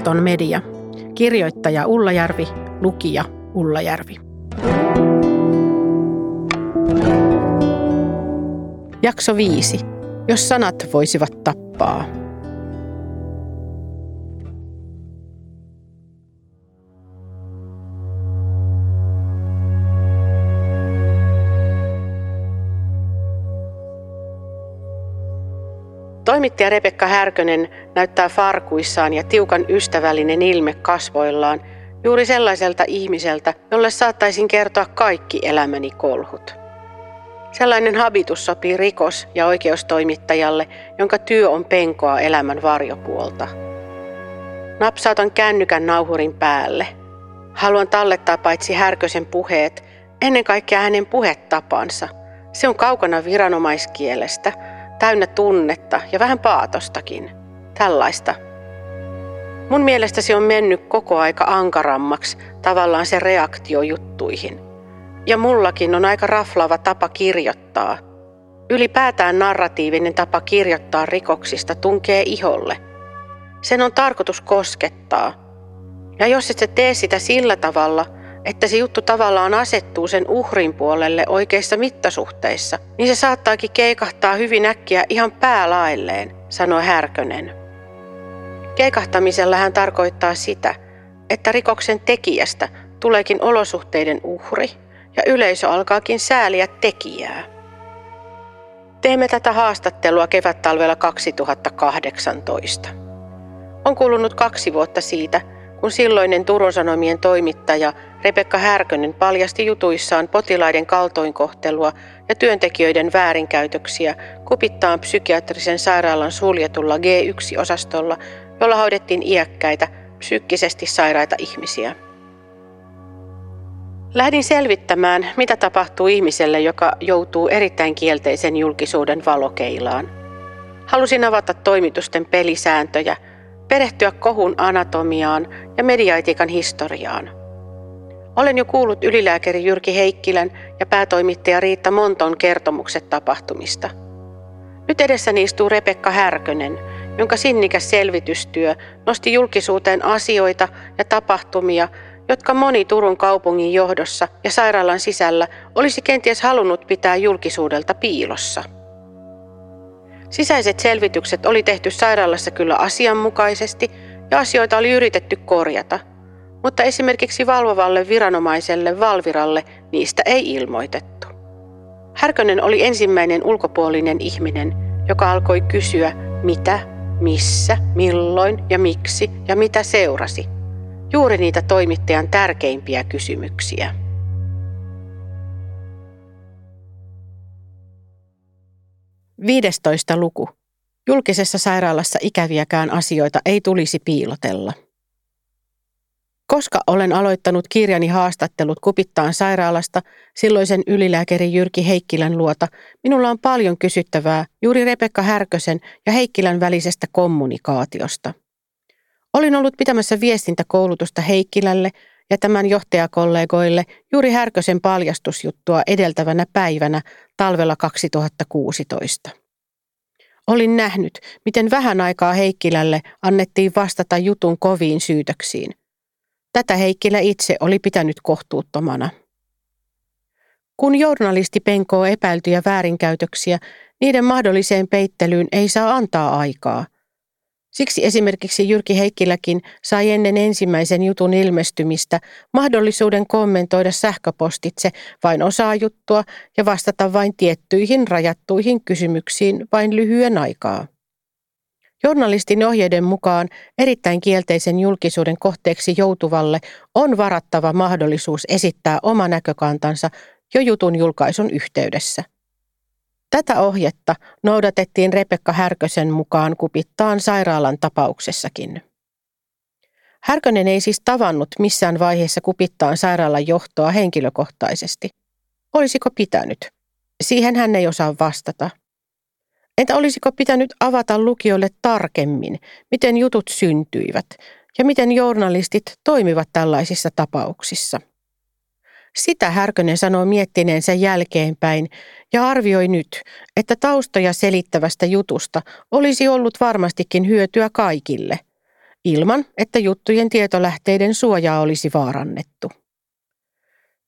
Armoton media. Kirjoittaja Ullajärvi, lukija Ullajärvi. Jakso 5. Jos sanat voisivat tappaa. Toimittaja Rebekka Härkönen näyttää farkuissaan ja tiukan ystävällinen ilme kasvoillaan juuri sellaiselta ihmiseltä, jolle saattaisin kertoa kaikki elämäni kolhut. Sellainen habitus sopii rikos- ja oikeustoimittajalle, jonka työ on penkoa elämän varjopuolta. Napsautan kännykän nauhurin päälle. Haluan tallettaa paitsi Härkösen puheet, ennen kaikkea hänen puhetapansa. Se on kaukana viranomaiskielestä – täynnä tunnetta ja vähän paatostakin. Tällaista. Mun mielestä se on mennyt koko aika ankarammaksi tavallaan se reaktio juttuihin. Ja mullakin on aika raflaava tapa kirjoittaa. Ylipäätään narratiivinen tapa kirjoittaa rikoksista tunkee iholle. Sen on tarkoitus koskettaa. Ja jos et sä tee sitä sillä tavalla – että se juttu tavallaan asettuu sen uhrin puolelle oikeissa mittasuhteissa, niin se saattaakin keikahtaa hyvin äkkiä ihan päälailleen, sanoi Härkönen. Keikahtamisella hän tarkoittaa sitä, että rikoksen tekijästä tuleekin olosuhteiden uhri ja yleisö alkaakin sääliä tekijää. Teemme tätä haastattelua kevättalvella 2018. On kulunut kaksi vuotta siitä, kun silloinen Turun Sanomien toimittaja Rebekka Härkönen paljasti jutuissaan potilaiden kaltoinkohtelua ja työntekijöiden väärinkäytöksiä kupittaan psykiatrisen sairaalan suljetulla G1-osastolla, jolla hoidettiin iäkkäitä, psyykkisesti sairaita ihmisiä. Lähdin selvittämään, mitä tapahtuu ihmiselle, joka joutuu erittäin kielteisen julkisuuden valokeilaan. Halusin avata toimitusten pelisääntöjä, perehtyä kohun anatomiaan ja mediaetiikan historiaan – olen jo kuullut ylilääkäri Jyrki Heikkilän ja päätoimittaja Riitta Monton kertomukset tapahtumista. Nyt edessäni istuu Rebekka Härkönen, jonka sinnikäs selvitystyö nosti julkisuuteen asioita ja tapahtumia, jotka moni Turun kaupungin johdossa ja sairaalan sisällä olisi kenties halunnut pitää julkisuudelta piilossa. Sisäiset selvitykset oli tehty sairaalassa kyllä asianmukaisesti ja asioita oli yritetty korjata – mutta esimerkiksi valvovalle viranomaiselle Valviralle niistä ei ilmoitettu. Härkönen oli ensimmäinen ulkopuolinen ihminen, joka alkoi kysyä mitä, missä, milloin ja miksi ja mitä seurasi. Juuri niitä toimittajan tärkeimpiä kysymyksiä. Viidestoista luku. Julkisessa sairaalassa ikäviäkään asioita ei tulisi piilotella. Koska olen aloittanut kirjani haastattelut Kupittaan sairaalasta silloisen ylilääkäri Jyrki Heikkilän luota, minulla on paljon kysyttävää juuri Rebekka Härkösen ja Heikkilän välisestä kommunikaatiosta. Olin ollut pitämässä viestintäkoulutusta Heikkilälle ja tämän johtajakollegoille juuri Härkösen paljastusjuttua edeltävänä päivänä talvella 2016. Olin nähnyt, miten vähän aikaa Heikkilälle annettiin vastata jutun koviin syytöksiin. Tätä Heikkilä itse oli pitänyt kohtuuttomana. Kun journalisti penkoo epäiltyjä väärinkäytöksiä, niiden mahdolliseen peittelyyn ei saa antaa aikaa. Siksi esimerkiksi Jyrki Heikkiläkin sai ennen ensimmäisen jutun ilmestymistä mahdollisuuden kommentoida sähköpostitse vain osaa juttua ja vastata vain tiettyihin rajattuihin kysymyksiin vain lyhyen aikaa. Journalistin ohjeiden mukaan erittäin kielteisen julkisuuden kohteeksi joutuvalle on varattava mahdollisuus esittää oma näkökantansa jo jutun julkaisun yhteydessä. Tätä ohjetta noudatettiin Rebekka Härkösen mukaan kupittaan sairaalan tapauksessakin. Härkönen ei siis tavannut missään vaiheessa kupittaan sairaalan johtoa henkilökohtaisesti. Olisiko pitänyt? Siihen hän ei osaa vastata. Entä olisiko pitänyt avata lukijoille tarkemmin, miten jutut syntyivät ja miten journalistit toimivat tällaisissa tapauksissa? Sitä Härkönen sanoo miettineensä jälkeenpäin ja arvioi nyt, että taustoja selittävästä jutusta olisi ollut varmastikin hyötyä kaikille. ilman että juttujen tietolähteiden suojaa olisi vaarannettu.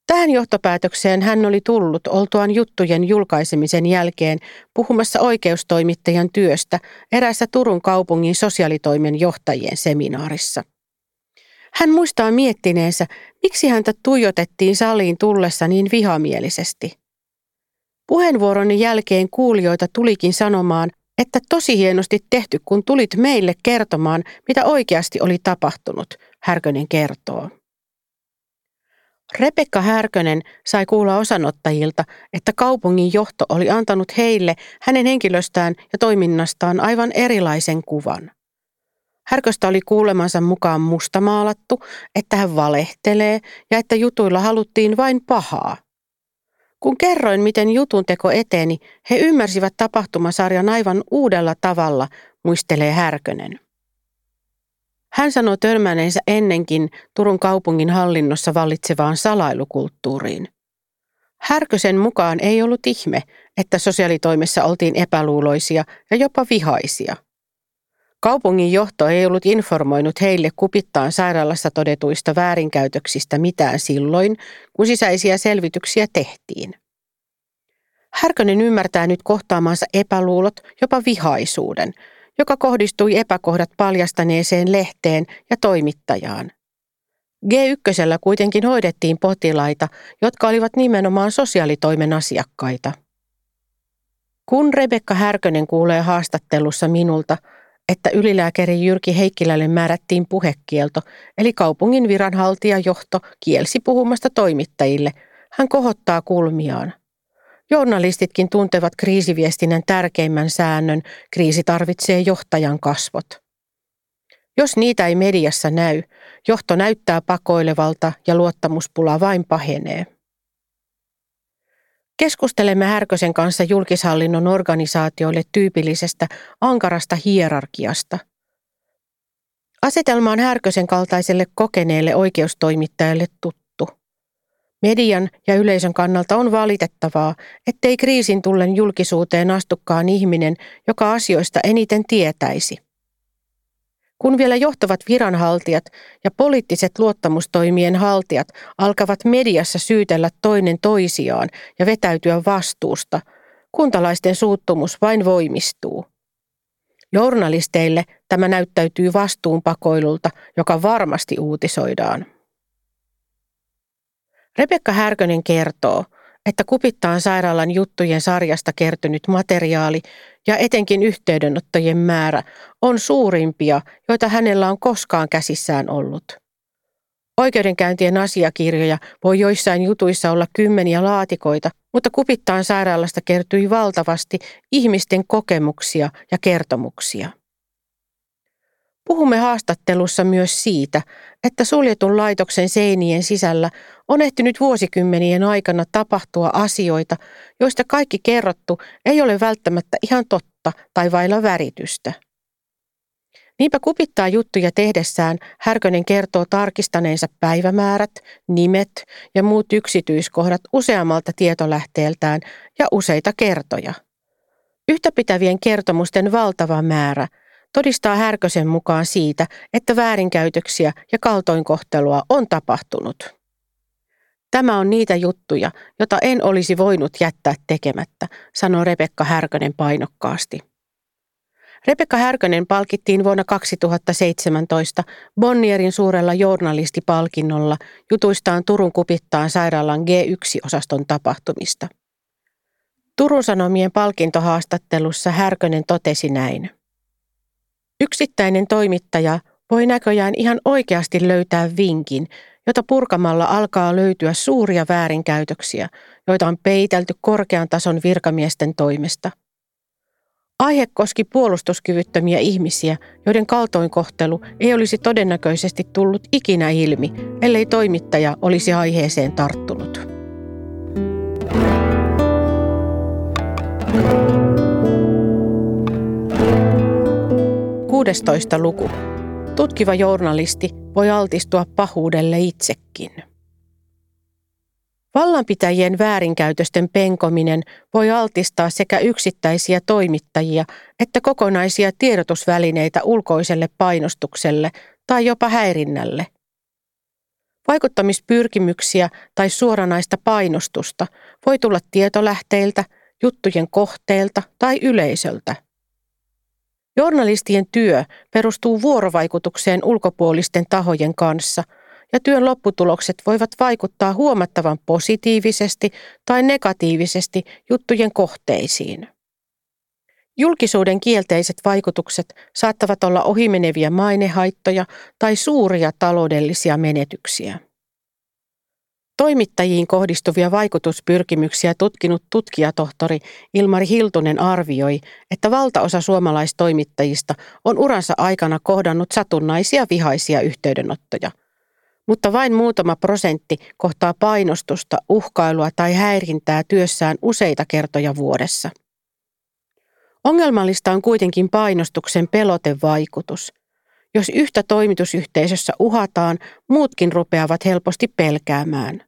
Tähän johtopäätökseen hän oli tullut oltuaan juttujen julkaisemisen jälkeen puhumassa oikeustoimittajan työstä erässä Turun kaupungin sosiaalitoimen johtajien seminaarissa. Hän muistaa miettineensä, miksi häntä tuijotettiin saliin tullessa niin vihamielisesti. Puheenvuoroni jälkeen kuulijoita tulikin sanomaan, että tosi hienosti tehty, kun tulit meille kertomaan, mitä oikeasti oli tapahtunut, Härkönen kertoo. Rebekka Härkönen sai kuulla osanottajilta, että kaupungin johto oli antanut heille hänen henkilöstään ja toiminnastaan aivan erilaisen kuvan. Härköstä oli kuulemansa mukaan mustamaalattu, että hän valehtelee ja että jutuilla haluttiin vain pahaa. Kun kerroin, miten jutun teko eteni, he ymmärsivät tapahtumasarjan aivan uudella tavalla, muistelee Härkönen. Hän sanoi törmänneensä ennenkin Turun kaupungin hallinnossa vallitsevaan salailukulttuuriin. Härkösen mukaan ei ollut ihme, että sosiaalitoimessa oltiin epäluuloisia ja jopa vihaisia. Kaupungin johto ei ollut informoinut heille kupittaan sairaalassa todetuista väärinkäytöksistä mitään silloin, kun sisäisiä selvityksiä tehtiin. Härkönen ymmärtää nyt kohtaamansa epäluulot, jopa vihaisuuden – joka kohdistui epäkohdat paljastaneeseen lehteen ja toimittajaan. G1 kuitenkin hoidettiin potilaita, jotka olivat nimenomaan sosiaalitoimen asiakkaita. Kun Rebekka Härkönen kuulee haastattelussa minulta, että ylilääkäri Jyrki Heikkilälle määrättiin puhekielto, eli kaupungin viranhaltijajohto kielsi puhumasta toimittajille, hän kohottaa kulmiaan. Journalistitkin tuntevat kriisiviestinnän tärkeimmän säännön, kriisi tarvitsee johtajan kasvot. Jos niitä ei mediassa näy, johto näyttää pakoilevalta ja luottamuspula vain pahenee. Keskustelemme Härkösen kanssa julkishallinnon organisaatioille tyypillisestä ankarasta hierarkiasta. Asetelma on Härkösen kaltaiselle kokeneelle oikeustoimittajalle tuttu. Median ja yleisön kannalta on valitettavaa, ettei kriisin tullen julkisuuteen astukaan ihminen, joka asioista eniten tietäisi. Kun vielä johtavat viranhaltijat ja poliittiset luottamustoimien haltijat alkavat mediassa syytellä toinen toisiaan ja vetäytyä vastuusta, kuntalaisten suuttumus vain voimistuu. Journalisteille tämä näyttäytyy vastuunpakoilulta, joka varmasti uutisoidaan. Rebekka Härkönen kertoo, että Kupittaan sairaalan juttujen sarjasta kertynyt materiaali ja etenkin yhteydenottojen määrä on suurimpia, joita hänellä on koskaan käsissään ollut. Oikeudenkäyntien asiakirjoja voi joissain jutuissa olla kymmeniä laatikoita, mutta Kupittaan sairaalasta kertyi valtavasti ihmisten kokemuksia ja kertomuksia. Puhumme haastattelussa myös siitä, että suljetun laitoksen seinien sisällä on ehtinyt vuosikymmenien aikana tapahtua asioita, joista kaikki kerrottu ei ole välttämättä ihan totta tai vailla väritystä. Niinpä kupittaa juttuja tehdessään Härkönen kertoo tarkistaneensa päivämäärät, nimet ja muut yksityiskohdat useammalta tietolähteeltään ja useita kertoja. Yhtäpitävien kertomusten valtava määrä – todistaa Härkösen mukaan siitä, että väärinkäytöksiä ja kaltoinkohtelua on tapahtunut. Tämä on niitä juttuja, jota en olisi voinut jättää tekemättä, sanoi Rebekka Härkönen painokkaasti. Rebekka Härkönen palkittiin vuonna 2017 Bonnierin suurella journalistipalkinnolla jutuistaan Turun kupittaan sairaalan G1-osaston tapahtumista. Turun Sanomien palkintohaastattelussa Härkönen totesi näin. Yksittäinen toimittaja voi näköjään ihan oikeasti löytää vinkin, jota purkamalla alkaa löytyä suuria väärinkäytöksiä, joita on peitelty korkean tason virkamiesten toimesta. Aihe koski puolustuskyvyttömiä ihmisiä, joiden kaltoinkohtelu ei olisi todennäköisesti tullut ikinä ilmi, ellei toimittaja olisi aiheeseen tarttunut. 16. luku. Tutkiva journalisti voi altistua pahuudelle itsekin. Vallanpitäjien väärinkäytösten penkominen voi altistaa sekä yksittäisiä toimittajia että kokonaisia tiedotusvälineitä ulkoiselle painostukselle tai jopa häirinnälle. Vaikuttamispyrkimyksiä tai suoranaista painostusta voi tulla tietolähteiltä, juttujen kohteelta tai yleisöltä. Journalistien työ perustuu vuorovaikutukseen ulkopuolisten tahojen kanssa – ja työn lopputulokset voivat vaikuttaa huomattavan positiivisesti tai negatiivisesti juttujen kohteisiin. Julkisuuden kielteiset vaikutukset saattavat olla ohimeneviä mainehaittoja tai suuria taloudellisia menetyksiä. Toimittajiin kohdistuvia vaikutuspyrkimyksiä tutkinut tutkijatohtori Ilmari Hiltunen arvioi, että valtaosa suomalaistoimittajista on uransa aikana kohdannut satunnaisia vihaisia yhteydenottoja – mutta vain muutama prosentti kohtaa painostusta, uhkailua tai häirintää työssään useita kertoja vuodessa. Ongelmallista on kuitenkin painostuksen pelotevaikutus. Jos yhtä toimitusyhteisössä uhataan, muutkin rupeavat helposti pelkäämään.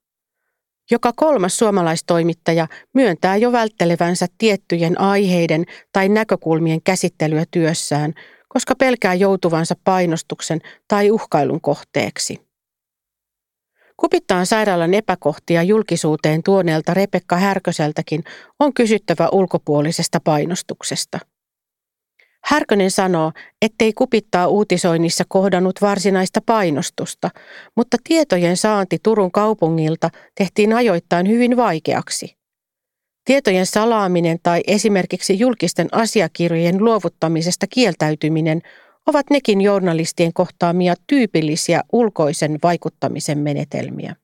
Joka kolmas suomalaistoimittaja myöntää jo välttelevänsä tiettyjen aiheiden tai näkökulmien käsittelyä työssään, koska pelkää joutuvansa painostuksen tai uhkailun kohteeksi. Kupittaan sairaalan epäkohtia julkisuuteen tuoneelta Rebekka Härköseltäkin on kysyttävä ulkopuolisesta painostuksesta. Härkönen sanoo, ettei kupittaa uutisoinnissa kohdannut varsinaista painostusta, mutta tietojen saanti Turun kaupungilta tehtiin ajoittain hyvin vaikeaksi. Tietojen salaaminen tai esimerkiksi julkisten asiakirjojen luovuttamisesta kieltäytyminen ovat nekin journalistien kohtaamia tyypillisiä ulkoisen vaikuttamisen menetelmiä.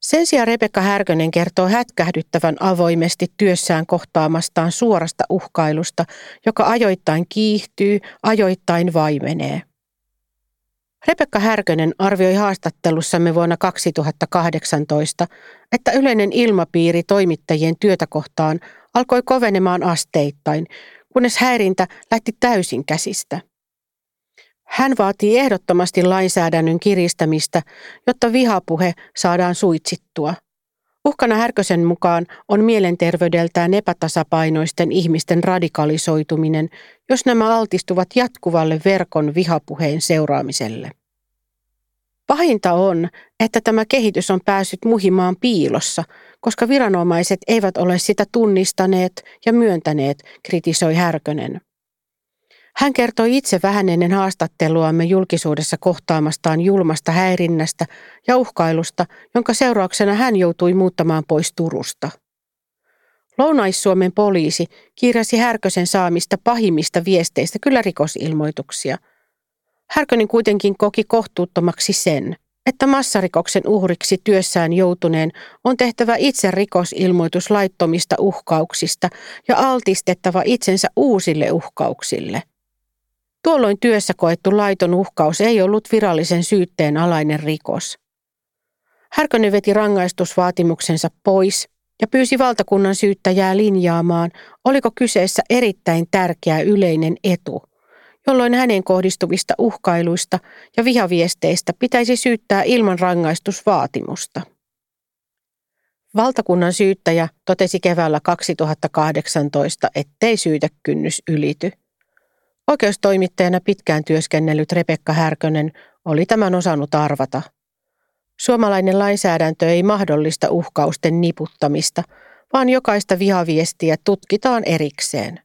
Sen sijaan Rebekka Härkönen kertoo hätkähdyttävän avoimesti työssään kohtaamastaan suorasta uhkailusta, joka ajoittain kiihtyy, ajoittain vaimenee. Rebekka Härkönen arvioi haastattelussamme vuonna 2018, että yleinen ilmapiiri toimittajien työtä kohtaan alkoi kovenemaan asteittain, kunnes häirintä lähti täysin käsistä. Hän vaatii ehdottomasti lainsäädännön kiristämistä, jotta vihapuhe saadaan suitsittua. Uhkana Härkösen mukaan on mielenterveydeltään epätasapainoisten ihmisten radikalisoituminen, jos nämä altistuvat jatkuvalle verkon vihapuheen seuraamiselle. Pahinta on, että tämä kehitys on päässyt muhimaan piilossa, koska viranomaiset eivät ole sitä tunnistaneet ja myöntäneet, kritisoi Härkönen. Hän kertoi itse vähän ennen haastatteluamme julkisuudessa kohtaamastaan julmasta häirinnästä ja uhkailusta, jonka seurauksena hän joutui muuttamaan pois Turusta. Lounais-Suomen poliisi kirjasi Härkösen saamista pahimmista viesteistä kyllä rikosilmoituksia. Härkönen kuitenkin koki kohtuuttomaksi sen, että massarikoksen uhriksi työssään joutuneen on tehtävä itse rikosilmoitus laittomista uhkauksista ja altistettava itsensä uusille uhkauksille. Tuolloin työssä koettu laiton uhkaus ei ollut virallisen syytteen alainen rikos. Härkönen veti rangaistusvaatimuksensa pois ja pyysi valtakunnan syyttäjää linjaamaan, oliko kyseessä erittäin tärkeä yleinen etu, jolloin hänen kohdistuvista uhkailuista ja vihaviesteistä pitäisi syyttää ilman rangaistusvaatimusta. Valtakunnan syyttäjä totesi keväällä 2018, ettei syytekynnys ylity. Oikeustoimittajana pitkään työskennellyt Rebekka Härkönen oli tämän osannut arvata. Suomalainen lainsäädäntö ei mahdollista uhkausten niputtamista, vaan jokaista vihaviestiä tutkitaan erikseen.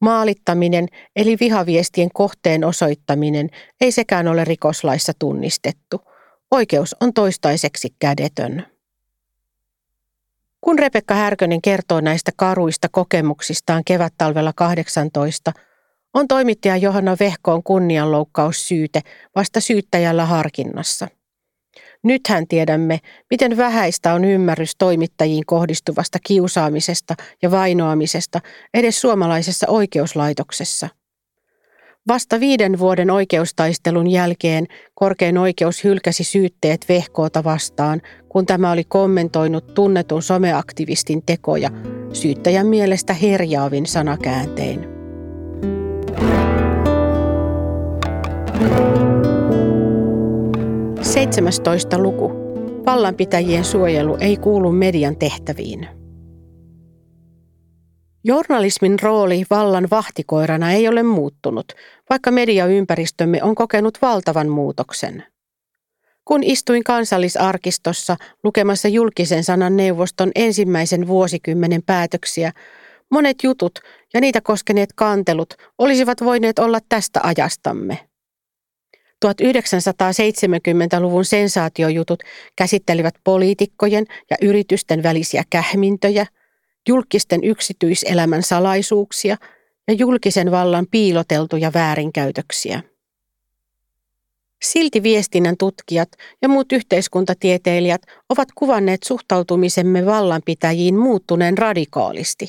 Maalittaminen eli vihaviestien kohteen osoittaminen ei sekään ole rikoslaissa tunnistettu. Oikeus on toistaiseksi kädetön. Kun Rebekka Härkönen kertoo näistä karuista kokemuksistaan kevättalvella 18, on toimittaja Johanna Vehkoon kunnianloukkaussyyte vasta syyttäjällä harkinnassa. Nythän tiedämme, miten vähäistä on ymmärrys toimittajiin kohdistuvasta kiusaamisesta ja vainoamisesta edes suomalaisessa oikeuslaitoksessa. Vasta viiden vuoden oikeustaistelun jälkeen korkein oikeus hylkäsi syytteet Vehkoota vastaan, kun tämä oli kommentoinut tunnetun someaktivistin tekoja syyttäjän mielestä herjaavin sanakääntein. 17. luku. Vallanpitäjien suojelu ei kuulu median tehtäviin. Journalismin rooli vallan vahtikoirana ei ole muuttunut, vaikka mediaympäristömme on kokenut valtavan muutoksen. Kun istuin kansallisarkistossa lukemassa julkisen sanan neuvoston ensimmäisen vuosikymmenen päätöksiä, monet jutut ja niitä koskeneet kantelut olisivat voineet olla tästä ajastamme. 1970-luvun sensaatiojutut käsittelivät poliitikkojen ja yritysten välisiä kähmintöjä, julkisten yksityiselämän salaisuuksia ja julkisen vallan piiloteltuja väärinkäytöksiä. Silti viestinnän tutkijat ja muut yhteiskuntatieteilijät ovat kuvanneet suhtautumisemme vallanpitäjiin muuttuneen radikaalisti.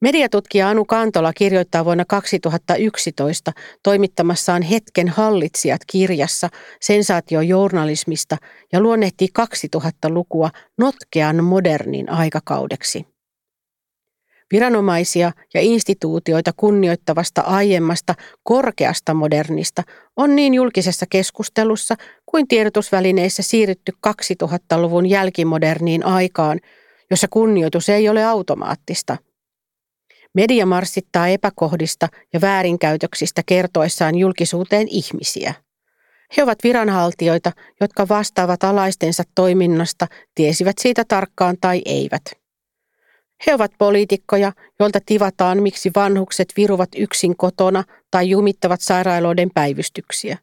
Mediatutkija Anu Kantola kirjoittaa vuonna 2011 toimittamassaan Hetken hallitsijat kirjassa sensaatiojournalismista ja luonnehtii 2000-lukua notkean modernin aikakaudeksi. Viranomaisia ja instituutioita kunnioittavasta aiemmasta korkeasta modernista on niin julkisessa keskustelussa kuin tiedotusvälineissä siirrytty 2000-luvun jälkimoderniin aikaan, jossa kunnioitus ei ole automaattista. Media marssittaa epäkohdista ja väärinkäytöksistä kertoessaan julkisuuteen ihmisiä. He ovat viranhaltijoita, jotka vastaavat alaistensa toiminnasta, tiesivät siitä tarkkaan tai eivät. He ovat poliitikkoja, joilta tivataan, miksi vanhukset viruvat yksin kotona tai jumittavat sairaaloiden päivystyksiä.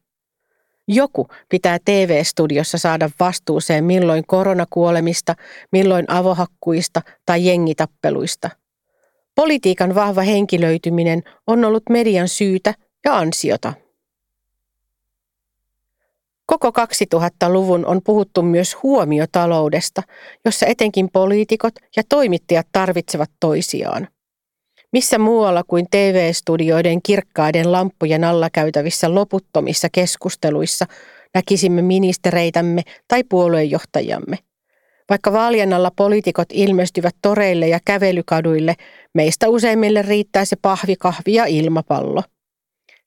Joku pitää TV-studiossa saada vastuuseen milloin koronakuolemista, milloin avohakkuista tai jengitappeluista. Politiikan vahva henkilöityminen on ollut median syytä ja ansiota. Koko 2000-luvun on puhuttu myös huomiotaloudesta, jossa etenkin poliitikot ja toimittajat tarvitsevat toisiaan. Missä muualla kuin TV-studioiden kirkkaiden lamppujen alla käytävissä loputtomissa keskusteluissa näkisimme ministereitämme tai puoluejohtajamme. Vaikka vaalien alla poliitikot ilmestyvät toreille ja kävelykaduille, meistä useimmille riittää se pahvikahvi ja ilmapallo –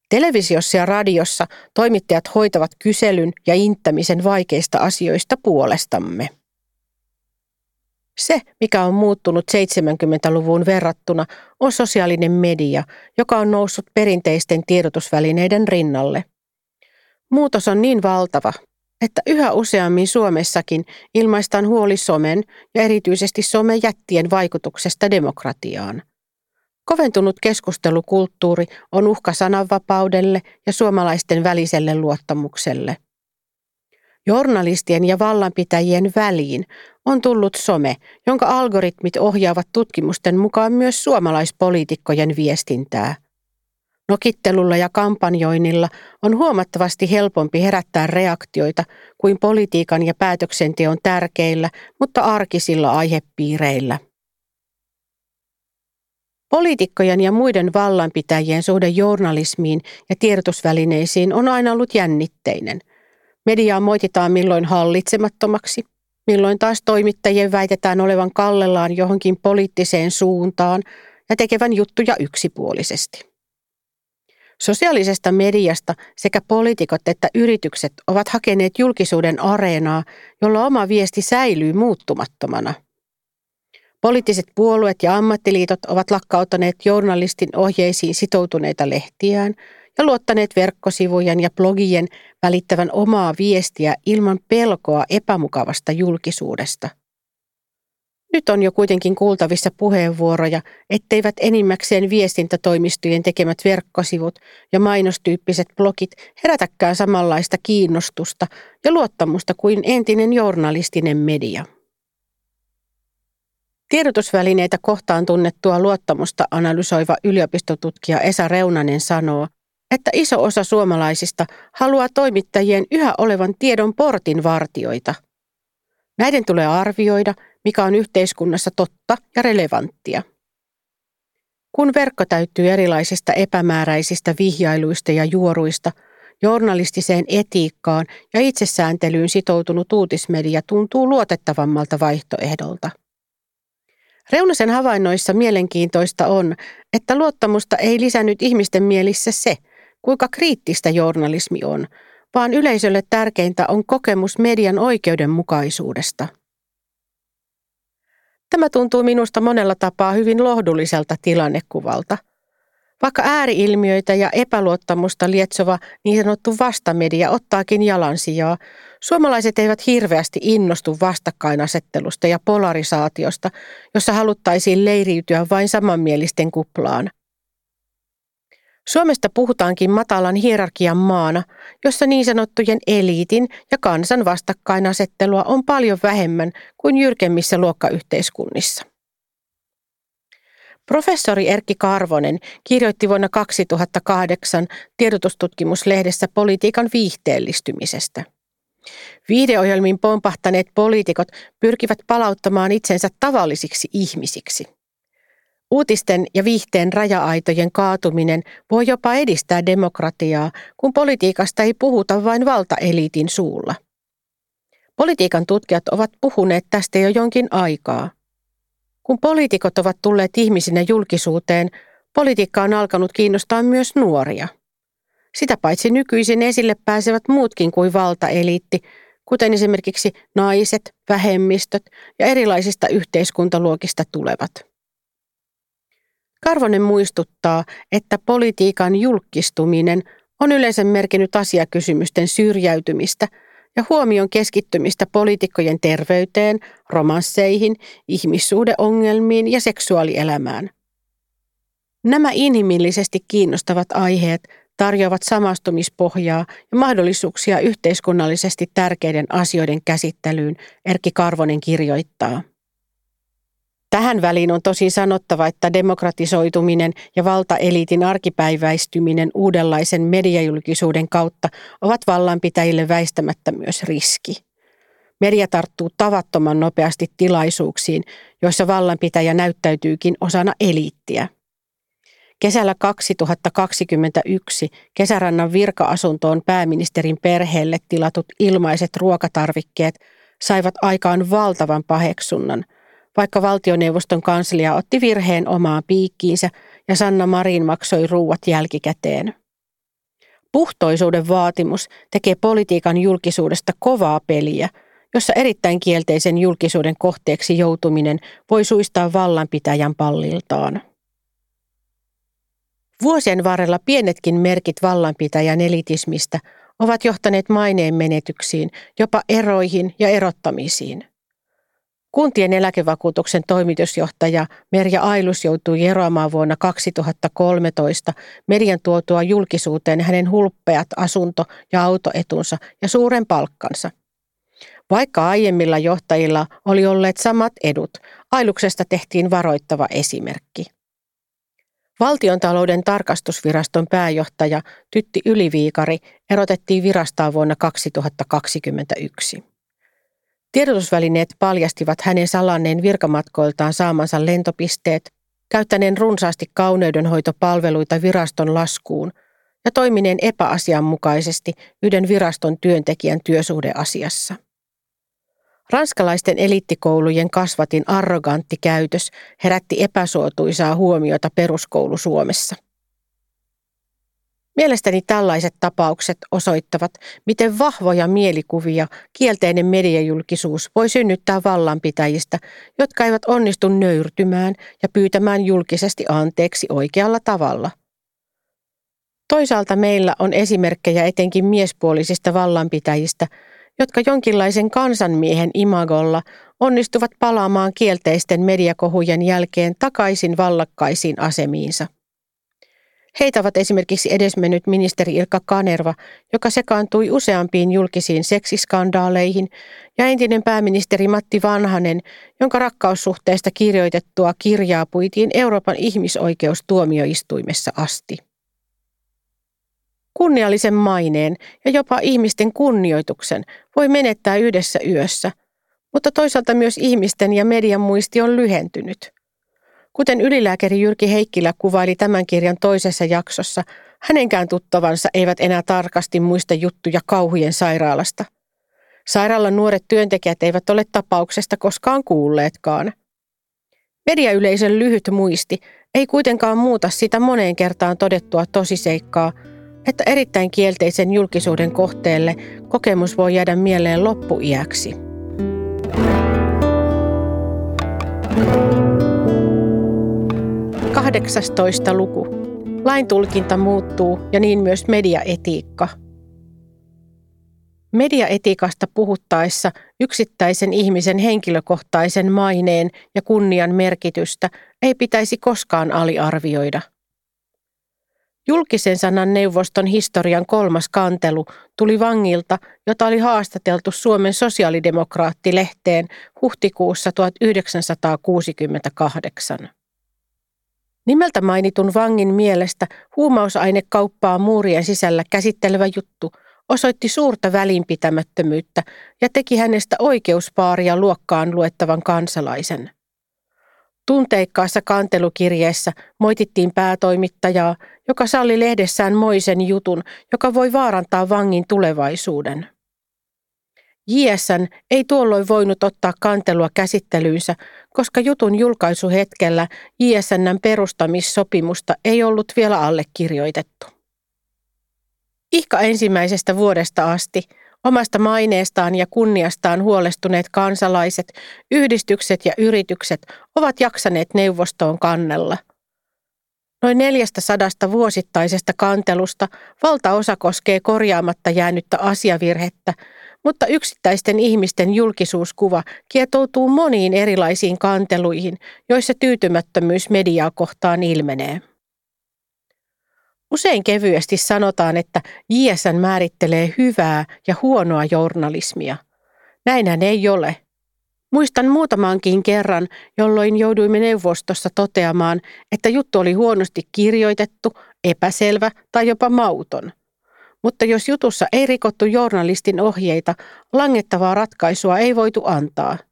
Televisiossa ja radiossa toimittajat hoitavat kyselyn ja inttämisen vaikeista asioista puolestamme. Se, mikä on muuttunut 70-luvun verrattuna, on sosiaalinen media, joka on noussut perinteisten tiedotusvälineiden rinnalle. Muutos on niin valtava, että yhä useammin Suomessakin ilmaistaan huoli somen ja erityisesti somejättien vaikutuksesta demokratiaan. Koventunut keskustelukulttuuri on uhka sananvapaudelle ja suomalaisten väliselle luottamukselle. Journalistien ja vallanpitäjien väliin on tullut some, jonka algoritmit ohjaavat tutkimusten mukaan myös suomalaispoliitikkojen viestintää. Nokittelulla ja kampanjoinnilla on huomattavasti helpompi herättää reaktioita kuin politiikan ja päätöksenteon tärkeillä, mutta arkisilla aihepiireillä. Poliitikkojen ja muiden vallanpitäjien suhde journalismiin ja tiedotusvälineisiin on aina ollut jännitteinen. Mediaa moititaan milloin hallitsemattomaksi, milloin taas toimittajien väitetään olevan kallellaan johonkin poliittiseen suuntaan ja tekevän juttuja yksipuolisesti. Sosiaalisesta mediasta sekä poliitikot että yritykset ovat hakeneet julkisuuden areenaa, jolla oma viesti säilyy muuttumattomana – Poliittiset puolueet ja ammattiliitot ovat lakkauttaneet journalistin ohjeisiin sitoutuneita lehtiään ja luottaneet verkkosivujen ja blogien välittävän omaa viestiä ilman pelkoa epämukavasta julkisuudesta. Nyt on jo kuitenkin kuultavissa puheenvuoroja, etteivät enimmäkseen viestintätoimistojen tekemät verkkosivut ja mainostyyppiset blogit herätäkään samanlaista kiinnostusta ja luottamusta kuin entinen journalistinen media. Tiedotusvälineitä kohtaan tunnettua luottamusta analysoiva yliopistotutkija Esa Reunanen sanoo, että iso osa suomalaisista haluaa toimittajien yhä olevan tiedon portin vartioita. Näiden tulee arvioida, mikä on yhteiskunnassa totta ja relevanttia. Kun verkko täyttyy erilaisista epämääräisistä vihjailuista ja juoruista, journalistiseen etiikkaan ja itsesääntelyyn sitoutunut uutismedia tuntuu luotettavammalta vaihtoehdolta. Reunasen havainnoissa mielenkiintoista on, että luottamusta ei lisännyt ihmisten mielissä se, kuinka kriittistä journalismi on, vaan yleisölle tärkeintä on kokemus median oikeudenmukaisuudesta. Tämä tuntuu minusta monella tapaa hyvin lohdulliselta tilannekuvalta. Vaikka ääriilmiöitä ja epäluottamusta lietsova niin sanottu vastamedia ottaakin jalansijaa, suomalaiset eivät hirveästi innostu vastakkainasettelusta ja polarisaatiosta, jossa haluttaisiin leiriytyä vain samanmielisten kuplaan. Suomesta puhutaankin matalan hierarkian maana, jossa niin sanottujen eliitin ja kansan vastakkainasettelua on paljon vähemmän kuin jyrkemmissä luokkayhteiskunnissa. Professori Erkki Karvonen kirjoitti vuonna 2008 tiedotustutkimuslehdessä politiikan viihteellistymisestä. Viideohjelmiin pompahtaneet poliitikot pyrkivät palauttamaan itsensä tavallisiksi ihmisiksi. Uutisten ja viihteen raja-aitojen kaatuminen voi jopa edistää demokratiaa, kun politiikasta ei puhuta vain valtaeliitin suulla. Politiikan tutkijat ovat puhuneet tästä jo jonkin aikaa. Kun poliitikot ovat tulleet ihmisinä julkisuuteen, politiikka on alkanut kiinnostaa myös nuoria. Sitä paitsi nykyisin esille pääsevät muutkin kuin valtaeliitti, kuten esimerkiksi naiset, vähemmistöt ja erilaisista yhteiskuntaluokista tulevat. Karvonen muistuttaa, että politiikan julkistuminen on yleensä merkinnyt asiakysymysten syrjäytymistä ja huomion keskittymistä poliitikkojen terveyteen, romansseihin, ihmissuhdeongelmiin ja seksuaalielämään. Nämä inhimillisesti kiinnostavat aiheet tarjoavat samastumispohjaa ja mahdollisuuksia yhteiskunnallisesti tärkeiden asioiden käsittelyyn, Erkki Karvonen kirjoittaa. Tähän väliin on tosin sanottava, että demokratisoituminen ja valtaeliitin arkipäiväistyminen uudenlaisen mediajulkisuuden kautta ovat vallanpitäjille väistämättä myös riski. Media tarttuu tavattoman nopeasti tilaisuuksiin, joissa vallanpitäjä näyttäytyykin osana eliittiä. Kesällä 2021 kesärannan virka-asuntoon pääministerin perheelle tilatut ilmaiset ruokatarvikkeet saivat aikaan valtavan paheksunnan – vaikka valtioneuvoston kanslia otti virheen omaan piikkiinsä ja Sanna Marin maksoi ruuat jälkikäteen. Puhtoisuuden vaatimus tekee politiikan julkisuudesta kovaa peliä, jossa erittäin kielteisen julkisuuden kohteeksi joutuminen voi suistaa vallanpitäjän palliltaan. Vuosien varrella pienetkin merkit vallanpitäjän elitismistä ovat johtaneet maineen menetyksiin, jopa eroihin ja erottamisiin. Kuntien eläkevakuutuksen toimitusjohtaja Merja Ailus joutui eroamaan vuonna 2013 median tuotua julkisuuteen hänen hulppeat asunto- ja autoetunsa ja suuren palkkansa. Vaikka aiemmilla johtajilla oli olleet samat edut, Ailuksesta tehtiin varoittava esimerkki. Valtiontalouden tarkastusviraston pääjohtaja Tytti Yliviikari erotettiin virastaan vuonna 2021. Tiedotusvälineet paljastivat hänen salanneen virkamatkoiltaan saamansa lentopisteet, käyttäneen runsaasti kauneudenhoitopalveluita viraston laskuun ja toimineen epäasianmukaisesti yhden viraston työntekijän työsuhdeasiassa. Ranskalaisten eliittikoulujen kasvatin arrogantti käytös herätti epäsuotuisaa huomiota peruskoulu Suomessa. Mielestäni tällaiset tapaukset osoittavat, miten vahvoja mielikuvia kielteinen mediajulkisuus voi synnyttää vallanpitäjistä, jotka eivät onnistu nöyrtymään ja pyytämään julkisesti anteeksi oikealla tavalla. Toisaalta meillä on esimerkkejä etenkin miespuolisista vallanpitäjistä, jotka jonkinlaisen kansanmiehen imagolla onnistuvat palaamaan kielteisten mediakohujen jälkeen takaisin vallakkaisiin asemiinsa. Heitä ovat esimerkiksi edesmennyt ministeri Ilkka Kanerva, joka sekaantui useampiin julkisiin seksiskandaaleihin, ja entinen pääministeri Matti Vanhanen, jonka rakkaussuhteesta kirjoitettua kirjaa puitiin Euroopan ihmisoikeustuomioistuimessa asti. Kunniallisen maineen ja jopa ihmisten kunnioituksen voi menettää yhdessä yössä, mutta toisaalta myös ihmisten ja median muisti on lyhentynyt – Kuten ylilääkäri Jyrki Heikkilä kuvaili tämän kirjan toisessa jaksossa, hänenkään tuttavansa eivät enää tarkasti muista juttuja kauhujen sairaalasta. Sairaalan nuoret työntekijät eivät ole tapauksesta koskaan kuulleetkaan. Mediayleisön lyhyt muisti ei kuitenkaan muuta sitä moneen kertaan todettua tosiseikkaa, että erittäin kielteisen julkisuuden kohteelle kokemus voi jäädä mieleen loppuiäksi. 18 luku. Lain tulkinta muuttuu ja niin myös mediaetiikka. Mediaetiikasta puhuttaessa yksittäisen ihmisen henkilökohtaisen maineen ja kunnian merkitystä ei pitäisi koskaan aliarvioida. Julkisen sanan neuvoston historian kolmas kantelu tuli vangilta, jota oli haastateltu Suomen sosiaalidemokraattilehteen huhtikuussa 1968. Nimeltä mainitun vangin mielestä huumausainekauppaa muurien sisällä käsittelevä juttu osoitti suurta välinpitämättömyyttä ja teki hänestä oikeuspaaria luokkaan luettavan kansalaisen. Tunteikkaassa kantelukirjeessä moitittiin päätoimittajaa, joka salli lehdessään moisen jutun, joka voi vaarantaa vangin tulevaisuuden. JSN ei tuolloin voinut ottaa kantelua käsittelyynsä, koska jutun julkaisuhetkellä JSNn perustamissopimusta ei ollut vielä allekirjoitettu. Ihka ensimmäisestä vuodesta asti omasta maineestaan ja kunniastaan huolestuneet kansalaiset, yhdistykset ja yritykset ovat jaksaneet neuvostoon kannella. Noin neljästä sadasta vuosittaisesta kantelusta valtaosa koskee korjaamatta jäänyttä asiavirhettä, mutta yksittäisten ihmisten julkisuuskuva kietoutuu moniin erilaisiin kanteluihin, joissa tyytymättömyys mediaa kohtaan ilmenee. Usein kevyesti sanotaan, että JSN määrittelee hyvää ja huonoa journalismia. Näinhän ei ole. Muistan muutamankin kerran, jolloin jouduimme neuvostossa toteamaan, että juttu oli huonosti kirjoitettu, epäselvä tai jopa mauton. Mutta jos jutussa ei rikottu journalistin ohjeita, langettavaa ratkaisua ei voitu antaa –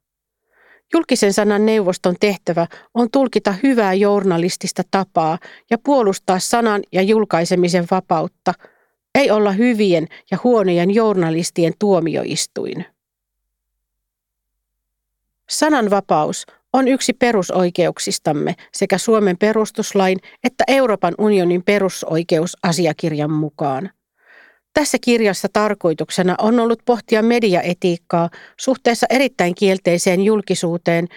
Julkisen sanan neuvoston tehtävä on tulkita hyvää journalistista tapaa ja puolustaa sanan ja julkaisemisen vapautta, ei olla hyvien ja huonojen journalistien tuomioistuin. Sananvapaus on yksi perusoikeuksistamme sekä Suomen perustuslain että Euroopan unionin perusoikeusasiakirjan mukaan. Tässä kirjassa tarkoituksena on ollut pohtia mediaetiikkaa suhteessa erittäin kielteiseen julkisuuteen,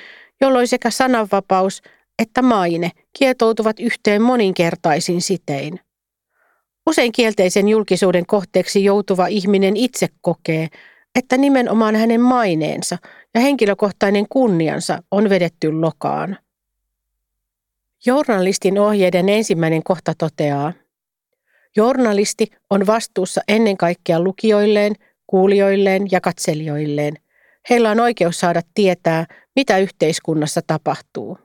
jolloin sekä sananvapaus että maine kietoutuvat yhteen moninkertaisin sitein. Usein kielteisen julkisuuden kohteeksi joutuva ihminen itse kokee, että nimenomaan hänen maineensa ja henkilökohtainen kunniansa on vedetty lokaan. Journalistin ohjeiden ensimmäinen kohta toteaa, Journalisti on vastuussa ennen kaikkea lukijoilleen, kuulijoilleen ja katselijoilleen. Heillä on oikeus saada tietää, mitä yhteiskunnassa tapahtuu.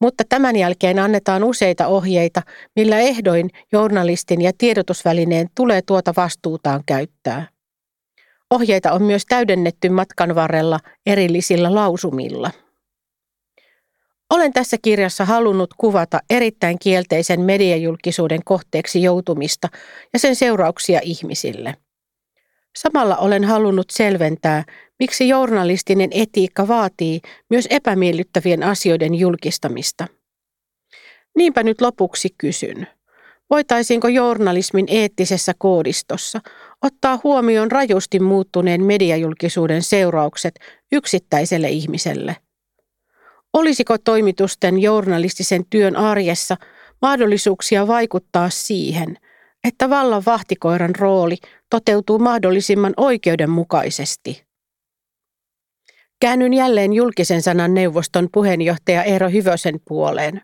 Mutta tämän jälkeen annetaan useita ohjeita, millä ehdoin journalistin ja tiedotusvälineen tulee tuota vastuutaan käyttää. Ohjeita on myös täydennetty matkan varrella erillisillä lausumilla. Olen tässä kirjassa halunnut kuvata erittäin kielteisen mediajulkisuuden kohteeksi joutumista ja sen seurauksia ihmisille. Samalla olen halunnut selventää, miksi journalistinen etiikka vaatii myös epämiellyttävien asioiden julkistamista. Niinpä nyt lopuksi kysyn. Voitaisiinko journalismin eettisessä koodistossa ottaa huomioon rajusti muuttuneen mediajulkisuuden seuraukset yksittäiselle ihmiselle – Olisiko toimitusten journalistisen työn arjessa mahdollisuuksia vaikuttaa siihen, että vallan vahtikoiran rooli toteutuu mahdollisimman oikeudenmukaisesti? Käännyn jälleen julkisen sanan neuvoston puheenjohtaja Eero Hyvösen puoleen.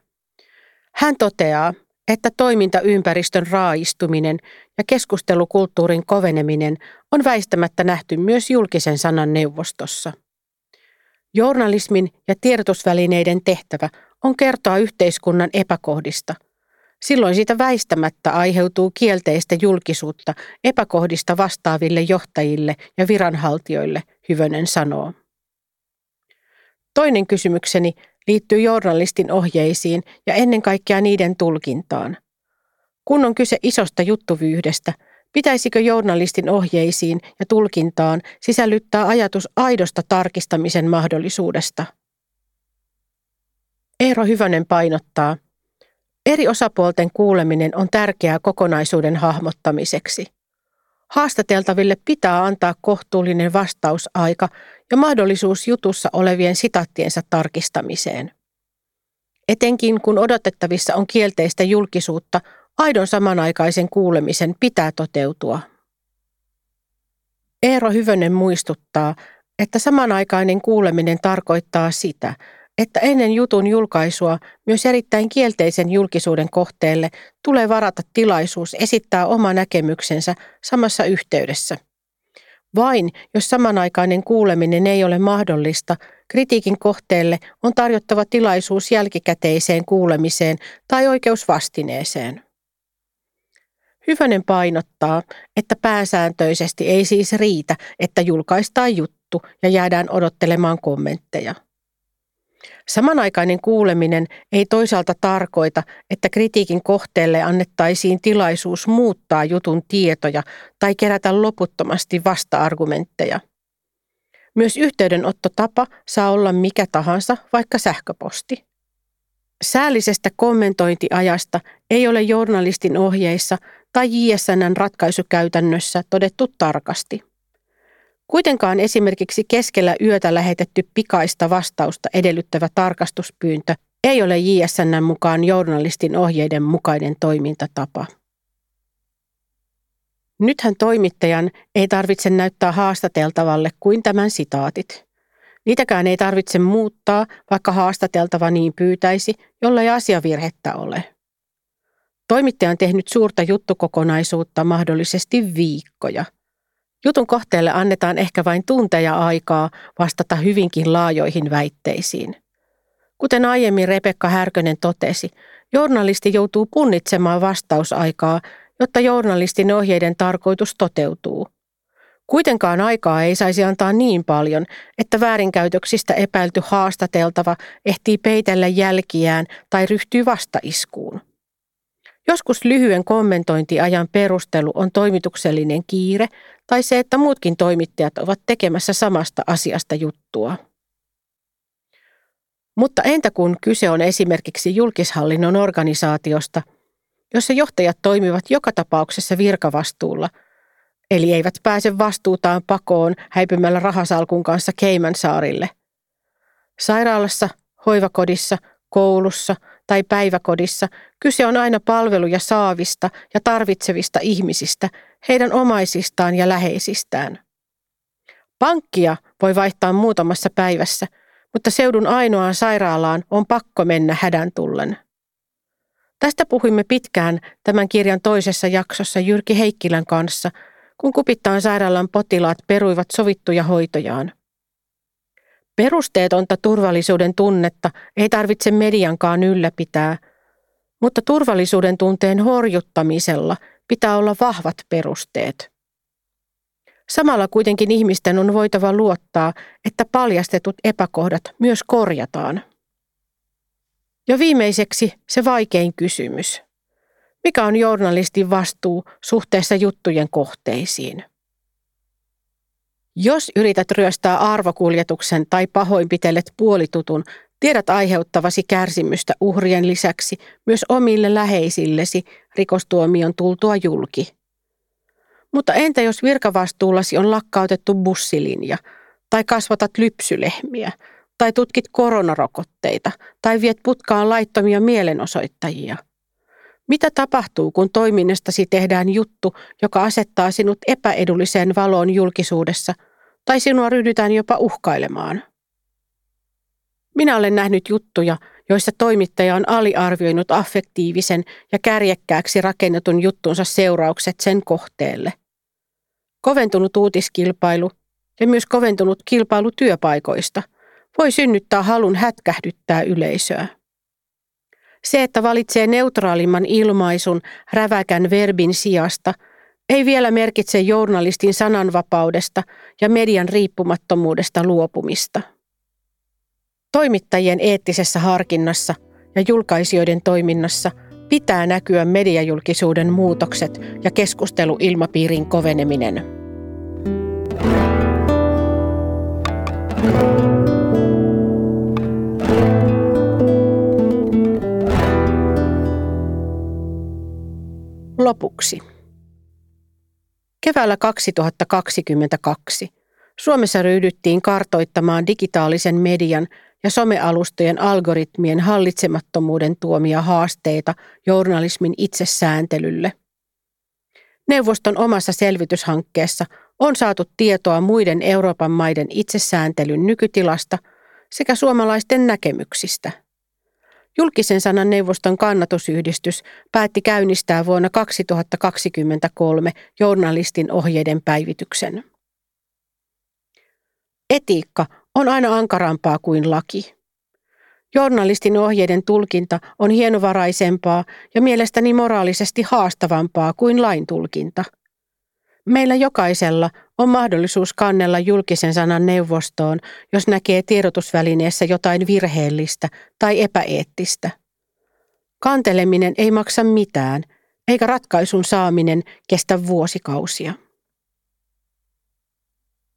Hän toteaa, että toimintaympäristön raaistuminen ja keskustelukulttuurin koveneminen on väistämättä nähty myös julkisen sanan neuvostossa. Journalismin ja tiedotusvälineiden tehtävä on kertoa yhteiskunnan epäkohdista. Silloin siitä väistämättä aiheutuu kielteistä julkisuutta epäkohdista vastaaville johtajille ja viranhaltijoille, Hyvönen sanoo. Toinen kysymykseni liittyy journalistin ohjeisiin ja ennen kaikkea niiden tulkintaan. Kun on kyse isosta juttuvyyhdestä, Pitäisikö journalistin ohjeisiin ja tulkintaan sisällyttää ajatus aidosta tarkistamisen mahdollisuudesta? Eero Hyvönen painottaa, eri osapuolten kuuleminen on tärkeää kokonaisuuden hahmottamiseksi. Haastateltaville pitää antaa kohtuullinen vastausaika ja mahdollisuus jutussa olevien sitaattiensa tarkistamiseen. Etenkin kun odotettavissa on kielteistä julkisuutta, aidon samanaikaisen kuulemisen pitää toteutua. Eero Hyvönen muistuttaa, että samanaikainen kuuleminen tarkoittaa sitä, että ennen jutun julkaisua myös erittäin kielteisen julkisuuden kohteelle tulee varata tilaisuus esittää oma näkemyksensä samassa yhteydessä. Vain jos samanaikainen kuuleminen ei ole mahdollista, kritiikin kohteelle on tarjottava tilaisuus jälkikäteiseen kuulemiseen tai oikeus Hyvönen painottaa, että pääsääntöisesti ei siis riitä, että julkaistaan juttu ja jäädään odottelemaan kommentteja. Samanaikainen kuuleminen ei toisaalta tarkoita, että kritiikin kohteelle annettaisiin tilaisuus muuttaa jutun tietoja tai kerätä loputtomasti vasta-argumentteja. Myös yhteydenottotapa saa olla mikä tahansa, vaikka sähköposti. Säällisestä kommentointiajasta ei ole journalistin ohjeissa tai JSNn ratkaisukäytännössä todettu tarkasti. Kuitenkaan esimerkiksi keskellä yötä lähetetty pikaista vastausta edellyttävä tarkastuspyyntö ei ole JSNn mukaan journalistin ohjeiden mukainen toimintatapa. Nythän toimittajan ei tarvitse näyttää haastateltavalle kuin tämän sitaatit. Niitäkään ei tarvitse muuttaa, vaikka haastateltava niin pyytäisi, jollei asiavirhettä ole. Toimittaja on tehnyt suurta juttukokonaisuutta mahdollisesti viikkoja – Jutun kohteelle annetaan ehkä vain tunteja aikaa vastata hyvinkin laajoihin väitteisiin. Kuten aiemmin Rebekka Härkönen totesi, journalisti joutuu punnitsemaan vastausaikaa, jotta journalistin ohjeiden tarkoitus toteutuu. Kuitenkaan aikaa ei saisi antaa niin paljon, että väärinkäytöksistä epäilty haastateltava ehtii peitellä jälkiään tai ryhtyy vastaiskuun. Joskus lyhyen kommentointiajan perustelu on toimituksellinen kiire tai se, että muutkin toimittajat ovat tekemässä samasta asiasta juttua. Mutta entä kun kyse on esimerkiksi julkishallinnon organisaatiosta, jossa johtajat toimivat joka tapauksessa virkavastuulla, eli eivät pääse vastuutaan pakoon häipymällä rahasalkun kanssa Keimansaarille. Sairaalassa, hoivakodissa, koulussa tai päiväkodissa kyse on aina palveluja saavista ja tarvitsevista ihmisistä, heidän omaisistaan ja läheisistään. Pankkia voi vaihtaa muutamassa päivässä, mutta seudun ainoaan sairaalaan on pakko mennä hädän tullen. Tästä puhuimme pitkään tämän kirjan toisessa jaksossa Jyrki Heikkilän kanssa, kun Kupittaan sairaalan potilaat peruivat sovittuja hoitojaan. Perusteetonta turvallisuuden tunnetta ei tarvitse mediankaan ylläpitää, mutta turvallisuuden tunteen horjuttamisella pitää olla vahvat perusteet. Samalla kuitenkin ihmisten on voitava luottaa, että paljastetut epäkohdat myös korjataan. Ja viimeiseksi se vaikein kysymys. Mikä on journalistin vastuu suhteessa juttujen kohteisiin? Jos yrität ryöstää arvokuljetuksen tai pahoinpitelet puolitutun, tiedät aiheuttavasi kärsimystä uhrien lisäksi myös omille läheisillesi rikostuomion tultua julki. Mutta entä jos virkavastuullasi on lakkautettu bussilinja, tai kasvatat lypsylehmiä, tai tutkit koronarokotteita, tai viet putkaan laittomia mielenosoittajia? Mitä tapahtuu, kun toiminnastasi tehdään juttu, joka asettaa sinut epäedulliseen valoon julkisuudessa, tai sinua ryhdytään jopa uhkailemaan? Minä olen nähnyt juttuja, joissa toimittaja on aliarvioinut affektiivisen ja kärjekkääksi rakennetun juttunsa seuraukset sen kohteelle. Koventunut uutiskilpailu ja myös koventunut kilpailu työpaikoista voi synnyttää halun hätkähdyttää yleisöä. Se, että valitsee neutraalimman ilmaisun räväkän verbin sijasta, ei vielä merkitse journalistin sananvapaudesta ja median riippumattomuudesta luopumista. Toimittajien eettisessä harkinnassa ja julkaisijoiden toiminnassa pitää näkyä mediajulkisuuden muutokset ja keskusteluilmapiirin koveneminen. Lopuksi. Keväällä 2022 Suomessa ryhdyttiin kartoittamaan digitaalisen median ja somealustojen algoritmien hallitsemattomuuden tuomia haasteita journalismin itsesääntelylle. Neuvoston omassa selvityshankkeessa on saatu tietoa muiden Euroopan maiden itsesääntelyn nykytilasta sekä suomalaisten näkemyksistä. Julkisen sanan neuvoston kannatusyhdistys päätti käynnistää vuonna 2023 journalistin ohjeiden päivityksen. Etiikka on aina ankarampaa kuin laki. Journalistin ohjeiden tulkinta on hienovaraisempaa ja mielestäni moraalisesti haastavampaa kuin lain tulkinta. Meillä jokaisella on mahdollisuus kannella julkisen sanan neuvostoon, jos näkee tiedotusvälineessä jotain virheellistä tai epäeettistä. Kanteleminen ei maksa mitään, eikä ratkaisun saaminen kestä vuosikausia.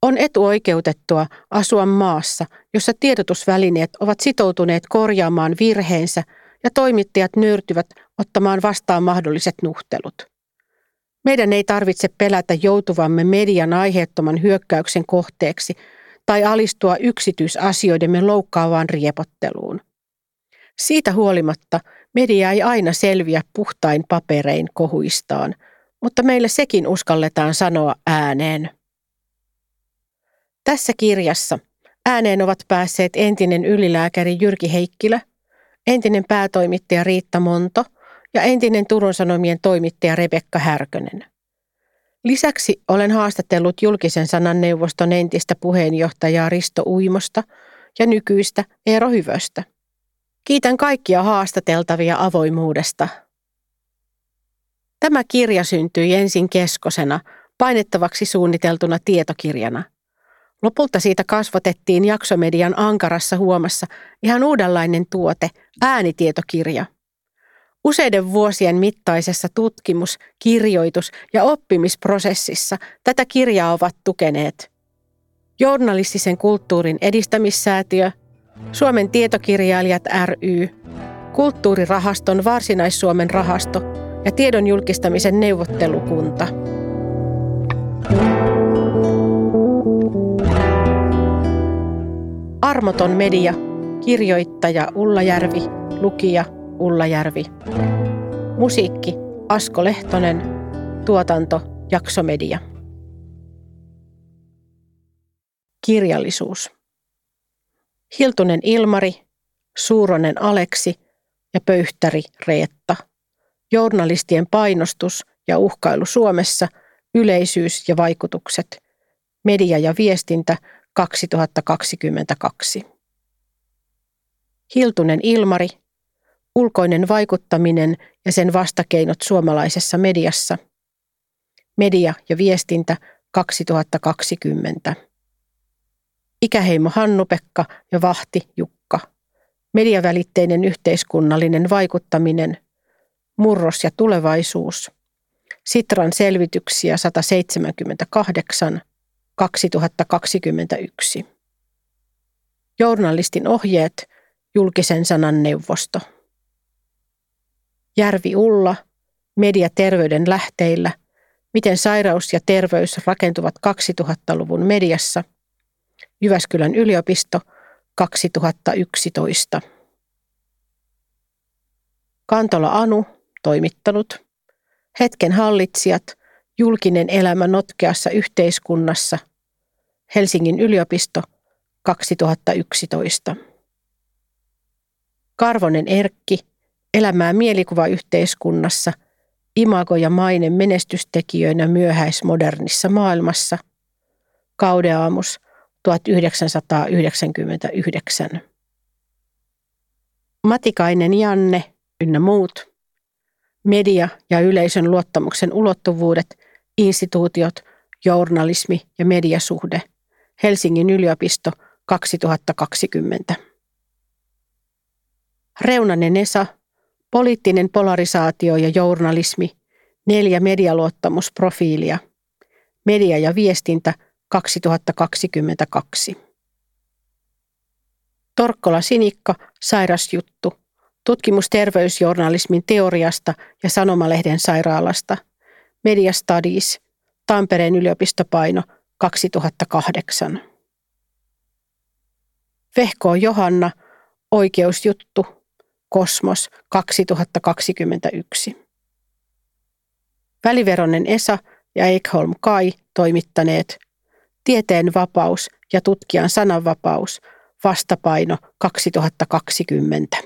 On etuoikeutettua asua maassa, jossa tiedotusvälineet ovat sitoutuneet korjaamaan virheensä ja toimittajat nöyrtyvät ottamaan vastaan mahdolliset nuhtelut. Meidän ei tarvitse pelätä joutuvamme median aiheettoman hyökkäyksen kohteeksi tai alistua yksityisasioidemme loukkaavaan riepotteluun. Siitä huolimatta media ei aina selviä puhtain paperein kohuistaan, mutta meille sekin uskalletaan sanoa ääneen. Tässä kirjassa ääneen ovat päässeet entinen ylilääkäri Jyrki Heikkilä, entinen päätoimittaja Riitta Monto ja entinen Turun Sanomien toimittaja Rebekka Härkönen. Lisäksi olen haastatellut julkisen sanan neuvoston entistä puheenjohtajaa Risto Uimosta ja nykyistä Eero Hyvöstä. Kiitän kaikkia haastateltavia avoimuudesta. Tämä kirja syntyi ensin keskosena, painettavaksi suunniteltuna tietokirjana – Lopulta siitä kasvatettiin jaksomedian ankarassa huomassa ihan uudenlainen tuote, äänitietokirja. Useiden vuosien mittaisessa tutkimus-, kirjoitus- ja oppimisprosessissa tätä kirjaa ovat tukeneet journalistisen kulttuurin edistämissäätiö, Suomen tietokirjailijat ry, Kulttuurirahaston Varsinais-Suomen rahasto ja tiedon julkistamisen neuvottelukunta. Armoton media, kirjoittaja Ulla Järvi, lukija Ulla Järvi. Musiikki Asko Lehtonen, tuotanto Jaksomedia. Kirjallisuus. Hiltunen Ilmari, Suuronen Aleksi ja Pöyhtäri Reetta. Journalistien painostus ja uhkailu Suomessa, yleisyys ja vaikutukset. Media ja viestintä 2022. Hiltunen Ilmari, ulkoinen vaikuttaminen ja sen vastakeinot suomalaisessa mediassa. Media ja viestintä 2020. Ikäheimo Hannu-Pekka ja Vahti Jukka. Mediavälitteinen yhteiskunnallinen vaikuttaminen. Murros ja tulevaisuus. Sitran selvityksiä 178. 2021. Journalistin ohjeet, julkisen sanan neuvosto. Järvi Ulla, mediaterveyden lähteillä, miten sairaus ja terveys rakentuvat 2000-luvun mediassa. Jyväskylän yliopisto 2011. Kantola Anu, toimittanut. Hetken hallitsijat, julkinen elämä notkeassa yhteiskunnassa – Helsingin yliopisto 2011. Karvonen Erkki, Elämää mielikuvayhteiskunnassa, imago ja maine menestystekijöinä myöhäismodernissa maailmassa, Kaudeaamus 1999. Matikainen Janne ynnä muut, media ja yleisön luottamuksen ulottuvuudet, instituutiot, journalismi ja mediasuhde – Helsingin yliopisto 2020. Reunanen Esa, poliittinen polarisaatio ja journalismi, neljä medialuottamusprofiilia, media ja viestintä 2022. Torkkola Sinikka, sairasjuttu, tutkimus terveysjournalismin teoriasta ja Sanomalehden sairaalasta, Media Studies, Tampereen yliopistopaino – 2008. Vehko Johanna, Oikeusjuttu, Kosmos 2021. Väliveronen Esa ja Ekholm Kai toimittaneet Tieteen vapaus ja tutkijan sananvapaus, vastapaino 2020.